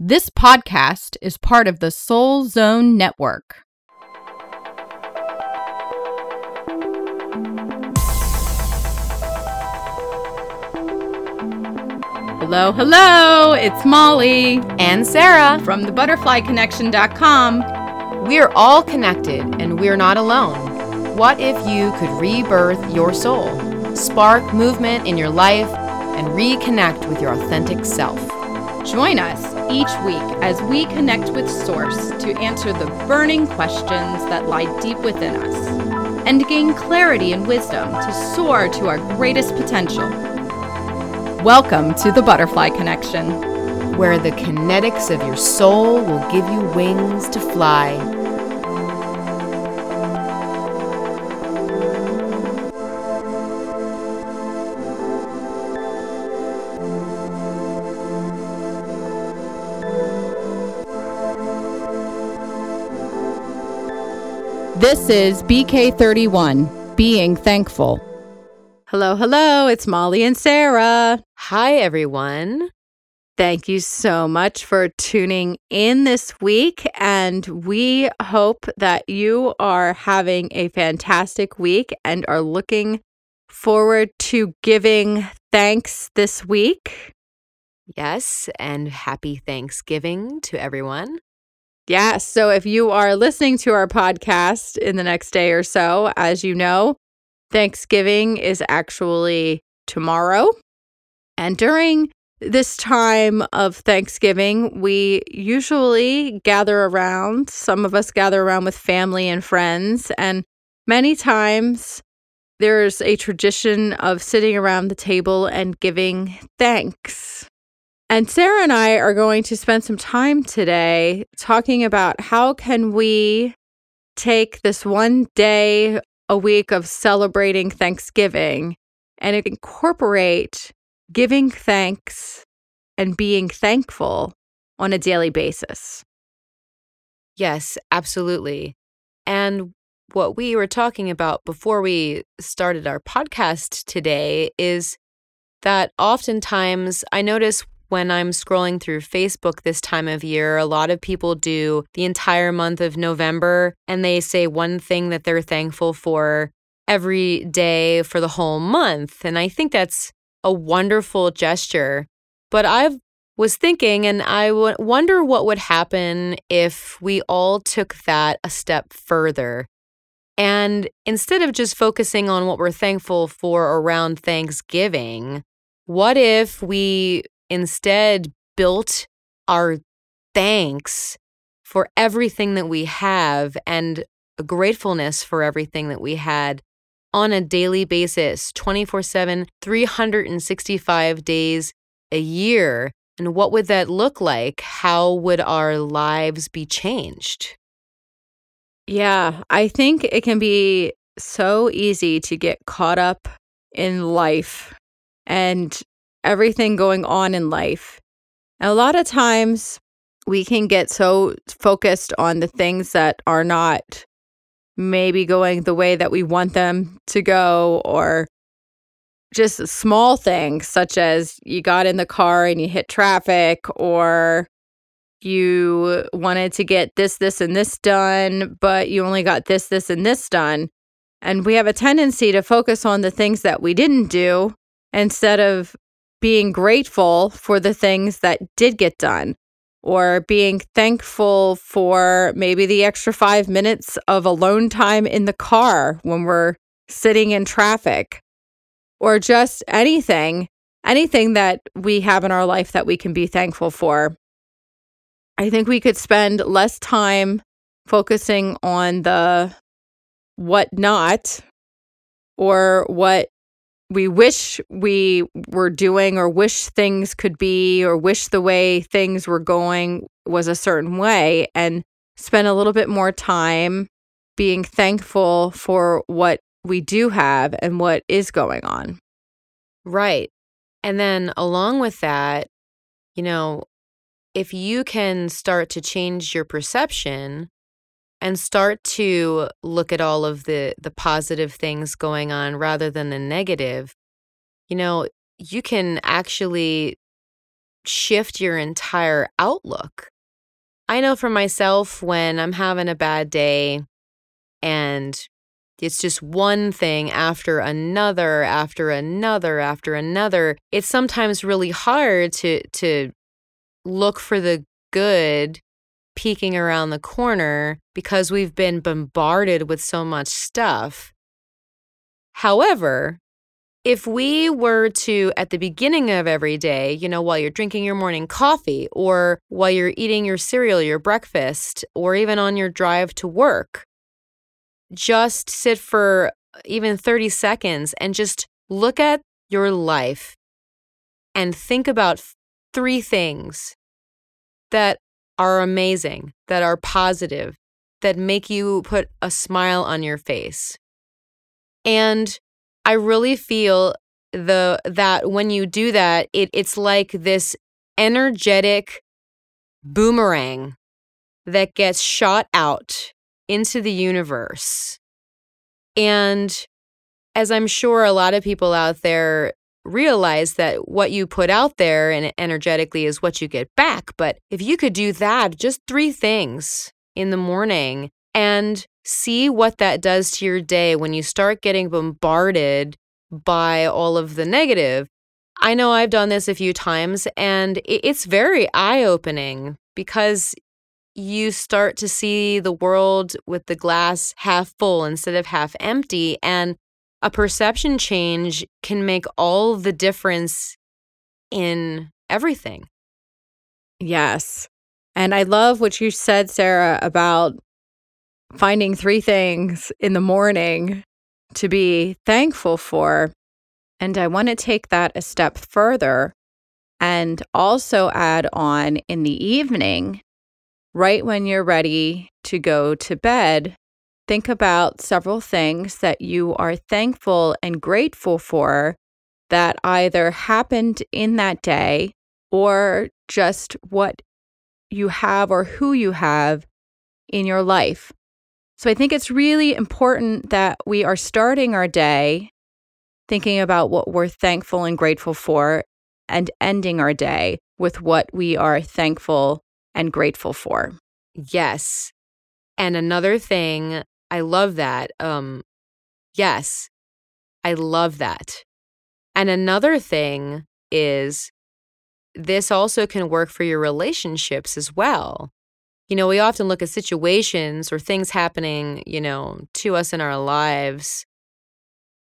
This podcast is part of the Soul Zone Network. Hello, hello, it's Molly and Sara from the butterflyconnection.com. We're all connected and we're not alone. What if you could rebirth your soul, spark movement in your life, and reconnect with your authentic self? Join us each week as we connect with Source to answer the burning questions that lie deep within us and gain clarity and wisdom to soar to our greatest potential. Welcome to the Butterfly Connection, where the kinetics of your soul will give you wings to fly. This is BK31, Being Thankful. Hello, hello. It's Molly and Sara. Hi, everyone. Thank you so much for tuning in this week. And we hope that you are having a fantastic week and are looking forward to giving thanks this week. Yes, and happy Thanksgiving to everyone. Yes. So if you are listening to our podcast in the next day or so, as you know, Thanksgiving is actually tomorrow. And during this time of Thanksgiving, we usually gather around. Some of us gather around with family and friends. And many times there's a tradition of sitting around the table and giving thanks. And Sara and I are going to spend some time today talking about how can we take this one day a week of celebrating Thanksgiving and incorporate giving thanks and being thankful on a daily basis. Yes, absolutely. And what we were talking about before we started our podcast today is that oftentimes I notice when I'm scrolling through Facebook this time of year, a lot of people do the entire month of November and they say one thing that they're thankful for every day for the whole month. And I think that's a wonderful gesture. But I was thinking, and I wonder what would happen if we all took that a step further. And instead of just focusing on what we're thankful for around Thanksgiving, what if we instead built our thanks for everything that we have and gratefulness for everything that we had on a daily basis, 24 7, 365 days a year. And what would that look like? How would our lives be changed? Yeah, I think it can be so easy to get caught up in life and everything going on in life. And a lot of times we can get so focused on the things that are not maybe going the way that we want them to go or just small things such as you got in the car and you hit traffic or you wanted to get this this and this done but you only got this this and this done and we have a tendency to focus on the things that we didn't do instead of being grateful for the things that did get done or being thankful for maybe the extra five minutes of alone time in the car when we're sitting in traffic or just anything, anything that we have in our life that we can be thankful for. I think we could spend less time focusing on the what not or what we wish we were doing or wish things could be or wish the way things were going was a certain way and spend a little bit more time being thankful for what we do have and what is going on. Right. And then along with that, you know, if you can start to change your perception and start to look at all of the the positive things going on rather than the negative you know you can actually shift your entire outlook. I know for myself when I'm having a bad day and it's just one thing after another, after another, after another. It's sometimes really hard to to look for the good peeking around the corner because we've been bombarded with so much stuff. However, if we were to, at the beginning of every day, you know, while you're drinking your morning coffee or while you're eating your cereal, your breakfast, or even on your drive to work, just sit for uh, even 30 seconds and just look at your life and think about three things that are amazing, that are positive, that make you put a smile on your face. And I really feel the that when you do that, it, it's like this energetic boomerang that gets shot out into the universe. And as I'm sure a lot of people out there realize that what you put out there and energetically is what you get back. But if you could do that, just three things in the morning and see what that does to your day when you start getting bombarded by all of the negative. I know I've done this a few times and it's very eye opening because you start to see the world with the glass half full instead of half empty. And a perception change can make all the difference in everything. Yes. And I love what you said, Sara, about finding three things in the morning to be thankful for. And I want to take that a step further and also add on in the evening right when you're ready to go to bed, think about several things that you are thankful and grateful for that either happened in that day or just what you have or who you have in your life. So I think it's really important that we are starting our day thinking about what we're thankful and grateful for and ending our day with what we are thankful and grateful for. Yes. And another thing, I love that. Um yes. I love that. And another thing is this also can work for your relationships as well. You know, we often look at situations or things happening, you know, to us in our lives.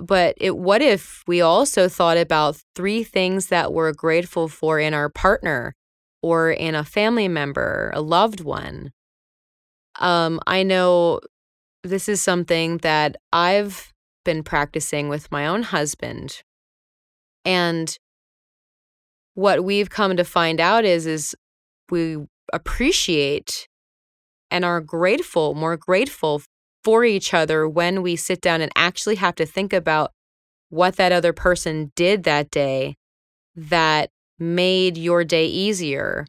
But it, what if we also thought about three things that we're grateful for in our partner or in a family member, a loved one. Um, I know this is something that I've been practicing with my own husband. And what we've come to find out is is we appreciate and are grateful, more grateful for each other when we sit down and actually have to think about what that other person did that day that made your day easier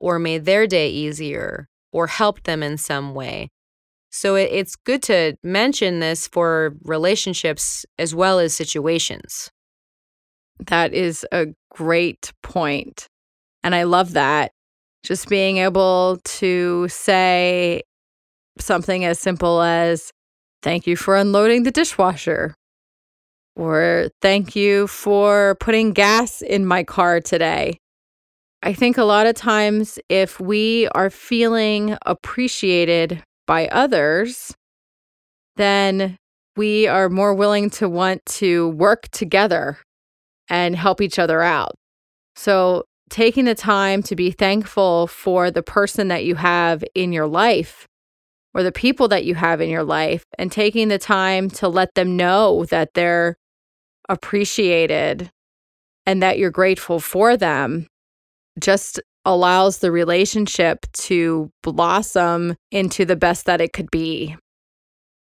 or made their day easier or helped them in some way. So it, it's good to mention this for relationships as well as situations. That is a great point. And I love that. Just being able to say something as simple as, Thank you for unloading the dishwasher or thank you for putting gas in my car today. I think a lot of times, if we are feeling appreciated by others, then we are more willing to want to work together and help each other out. So, taking the time to be thankful for the person that you have in your life or the people that you have in your life, and taking the time to let them know that they're appreciated and that you're grateful for them just allows the relationship to blossom into the best that it could be.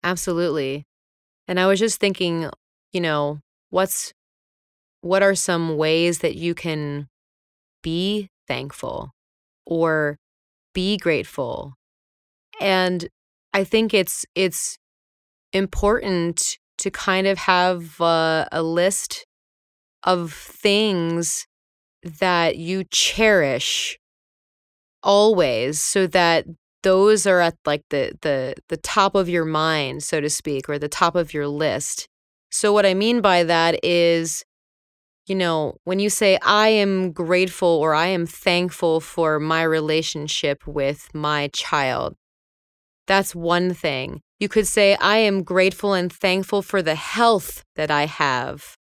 Absolutely. And I was just thinking, you know, what's what are some ways that you can be thankful or be grateful? And I think it's it's important to kind of have a, a list of things that you cherish always so that those are at like the the the top of your mind so to speak or the top of your list. So what i mean by that is you know when you say i am grateful or i am thankful for my relationship with my child that's one thing. You could say i am grateful and thankful for the health that i have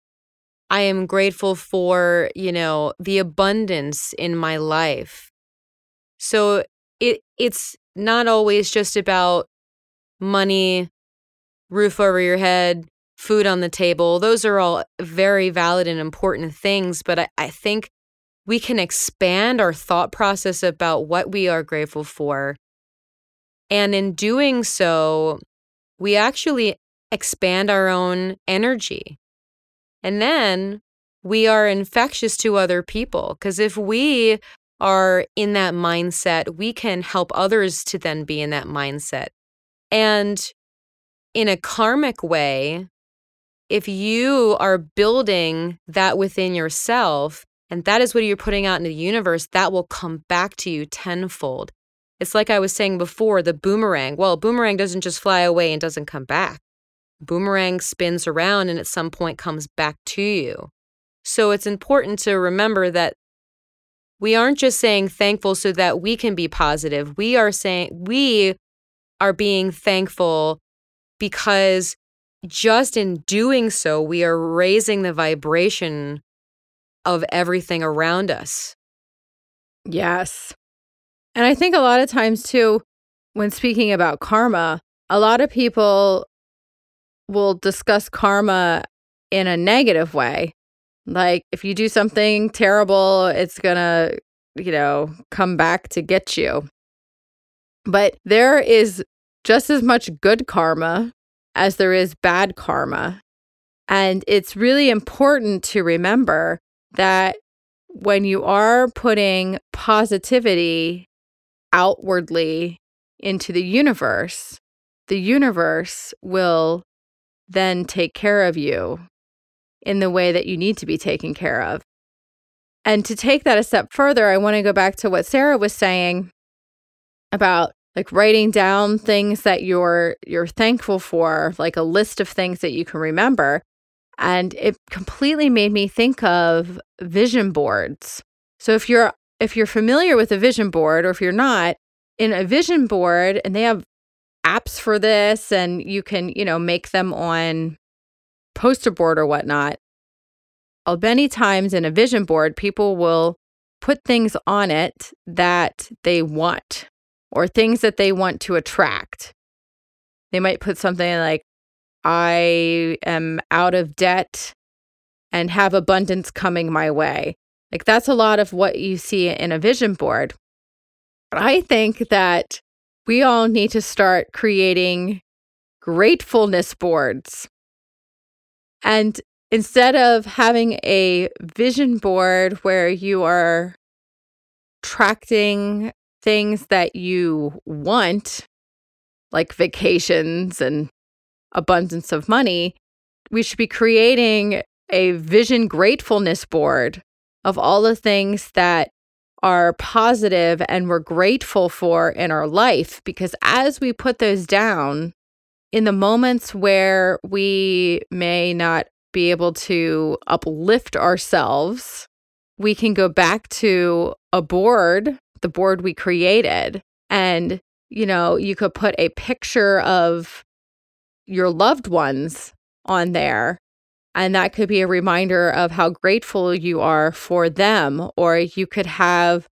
i am grateful for you know the abundance in my life so it it's not always just about money, roof over your head, food on the table. Those are all very valid and important things, but I, I think we can expand our thought process about what we are grateful for. And in doing so, we actually expand our own energy. And then we are infectious to other people. Because if we are in that mindset, we can help others to then be in that mindset. And in a karmic way, if you are building that within yourself, and that is what you're putting out into the universe, that will come back to you tenfold. It's like I was saying before the boomerang. Well, boomerang doesn't just fly away and doesn't come back. Boomerang spins around and at some point comes back to you. So it's important to remember that we aren't just saying thankful so that we can be positive. We are saying we are being thankful because just in doing so, we are raising the vibration of everything around us. Yes. And I think a lot of times, too, when speaking about karma, a lot of people will discuss karma in a negative way. Like if you do something terrible, it's going to, you know, come back to get you. But there is just as much good karma as there is bad karma. And it's really important to remember that when you are putting positivity outwardly into the universe, the universe will then take care of you in the way that you need to be taken care of. And to take that a step further, I want to go back to what Sara was saying about like writing down things that you're you're thankful for, like a list of things that you can remember. And it completely made me think of vision boards. So if you're if you're familiar with a vision board or if you're not, in a vision board and they have apps for this and you can, you know, make them on poster board or whatnot, uh, many times in a vision board, people will put things on it that they want or things that they want to attract. They might put something like, I am out of debt and have abundance coming my way. Like that's a lot of what you see in a vision board. I think that we all need to start creating gratefulness boards. And instead of having a vision board where you are tracking things that you want, like vacations and abundance of money, we should be creating a vision gratefulness board of all the things that are positive and we're grateful for in our life. Because as we put those down, in the moments where we may not be able to uplift ourselves, we can go back to a board, the board we created, and you know, you could put a picture of your loved ones on there. And that could be a reminder of how grateful you are for them. Or you could have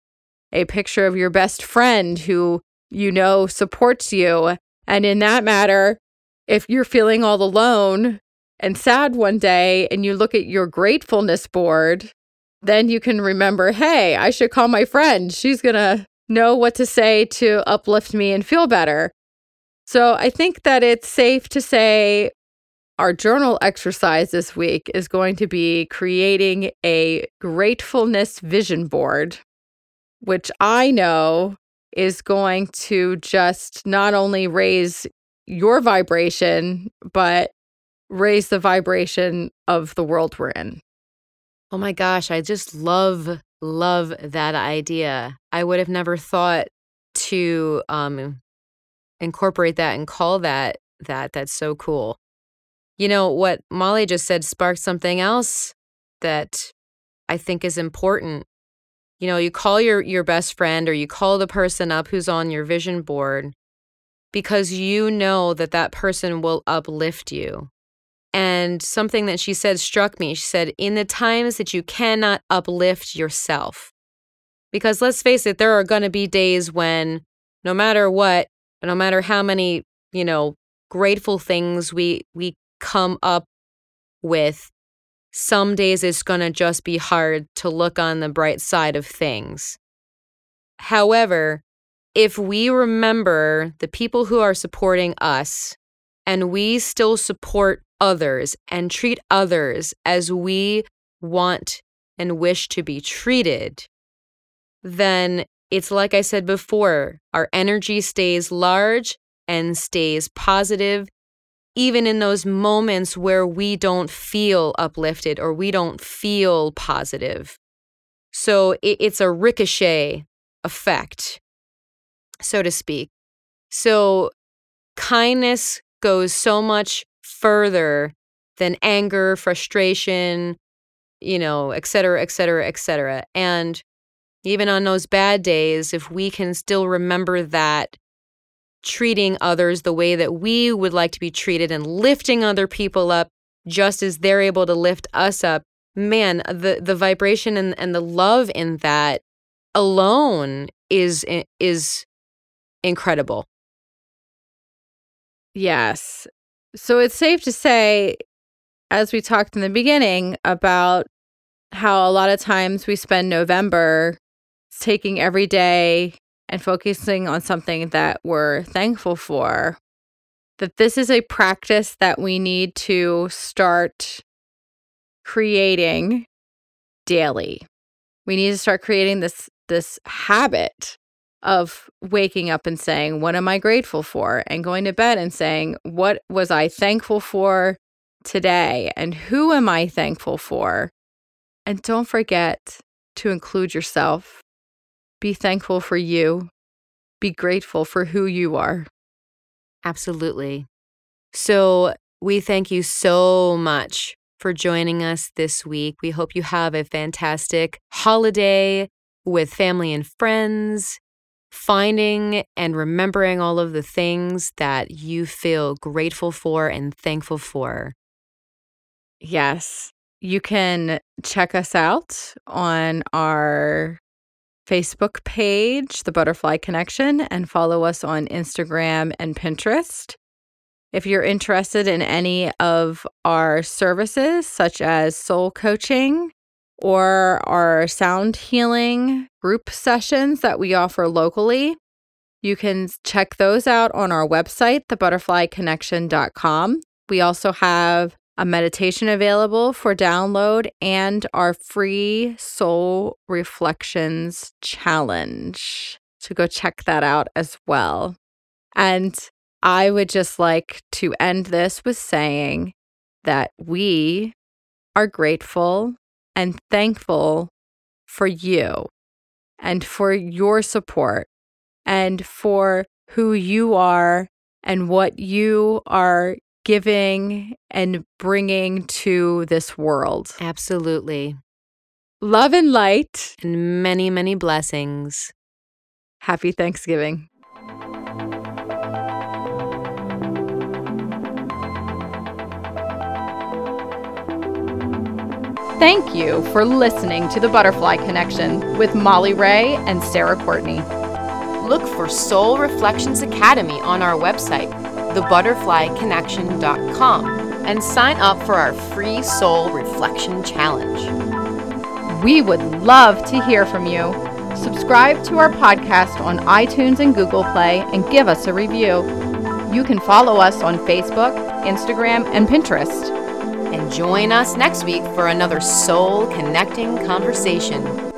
a picture of your best friend who you know supports you. And in that matter, if you're feeling all alone and sad one day and you look at your gratefulness board, then you can remember, hey, I should call my friend. She's going to know what to say to uplift me and feel better. So I think that it's safe to say our journal exercise this week is going to be creating a gratefulness vision board, which I know is going to just not only raise your vibration, but raise the vibration of the world we're in. Oh my gosh, I just love love that idea. I would have never thought to um, incorporate that and call that that. That's so cool. You know, what Molly just said sparked something else that I think is important. You know, you call your your best friend or you call the person up who's on your vision board because you know that that person will uplift you. And something that she said struck me. She said, In the times that you cannot uplift yourself, because let's face it, there are going to be days when no matter what, no matter how many, you know, grateful things we we come up with, some days it's going to just be hard to look on the bright side of things. However, if we remember the people who are supporting us and we still support others and treat others as we want and wish to be treated, then it's like I said before, our energy stays large and stays positive, even in those moments where we don't feel uplifted or we don't feel positive. So it's a ricochet effect so to speak. So kindness goes so much further than anger, frustration, you know, et cetera, et cetera, et cetera. And even on those bad days, if we can still remember that treating others the way that we would like to be treated and lifting other people up just as they're able to lift us up, man, the, the vibration and, and the love in that alone is is incredible. Yes. So it's safe to say, as we talked in the beginning about how a lot of times we spend November taking every day and focusing on something that we're thankful for, that this is a practice that we need to start creating daily. We need to start creating this this habit of waking up and saying, What am I grateful for? and going to bed and saying, What was I thankful for today? And who am I thankful for? And don't forget to include yourself. Be thankful for you. Be grateful for who you are. Absolutely. So, we thank you so much for joining us this week. We hope you have a fantastic holiday with family and friends finding and remembering all of the things that you feel grateful for and thankful for. Yes. You can check us out on our Facebook page, The Butterfly Connection, and follow us on Instagram and Pinterest. If you're interested in any of our services, such as soul coaching, or our sound healing group sessions that we offer locally. You can check those out on our website, thebutterflyconnection.com. We also have a meditation available for download and our free soul reflections challenge. So go check that out as well. And I would just like to end this with saying that we are grateful and thankful for you and for your support and for who you are and what you are giving and bringing to this world. Absolutely. Love and light. And many, many blessings. Happy Thanksgiving. Thank you for listening to The Butterfly Connection with Molly Ray and Sara Courtney. Look for Soul Reflections Academy on our website, thebutterflyconnection.com, and sign up for our free Soul Reflection Challenge. We would love to hear from you. Subscribe to our podcast on iTunes and Google Play and give us a review. You can follow us on Facebook, Instagram, and Pinterest and join us next week for another soul connecting conversation.